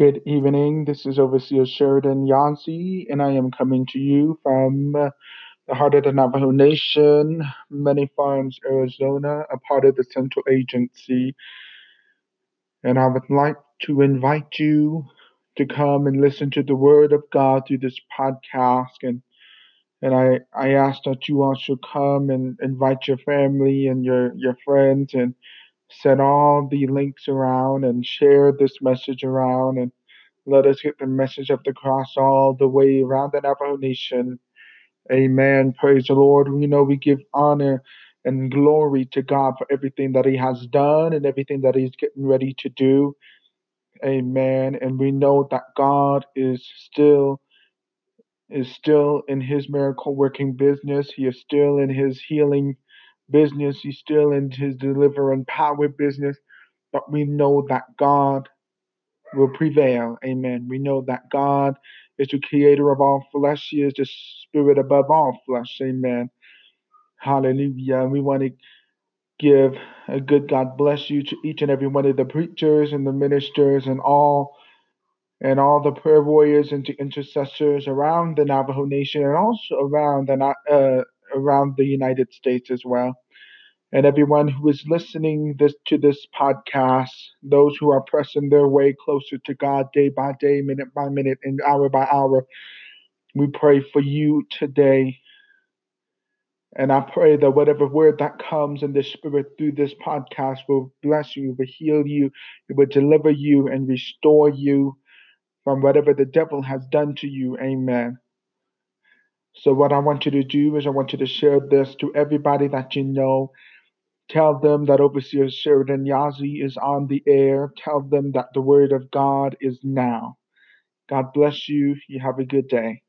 Good evening. This is Overseer Sheridan Yancey, and I am coming to you from uh, the heart of the Navajo Nation, Many Farms, Arizona, a part of the Central Agency. And I would like to invite you to come and listen to the Word of God through this podcast. And and I, I ask that you also come and invite your family and your, your friends and send all the links around and share this message around and let us get the message of the cross all the way around the Navajo Nation. Amen. Praise the Lord. We know we give honor and glory to God for everything that He has done and everything that He's getting ready to do. Amen. And we know that God is still is still in his miracle working business. He is still in his healing business. He's still in his deliver and power business. But we know that God will prevail. Amen. We know that God is the creator of all flesh. He is the spirit above all flesh. Amen. Hallelujah. We want to give a good God bless you to each and every one of the preachers and the ministers and all and all the prayer warriors and the intercessors around the Navajo Nation and also around the uh, around the United States as well. And everyone who is listening this to this podcast, those who are pressing their way closer to God day by day, minute by minute, and hour by hour, we pray for you today. And I pray that whatever word that comes in the spirit through this podcast will bless you, will heal you, it will deliver you and restore you from whatever the devil has done to you. Amen. So, what I want you to do is, I want you to share this to everybody that you know. Tell them that Overseer Sheridan Yazzie is on the air. Tell them that the word of God is now. God bless you. You have a good day.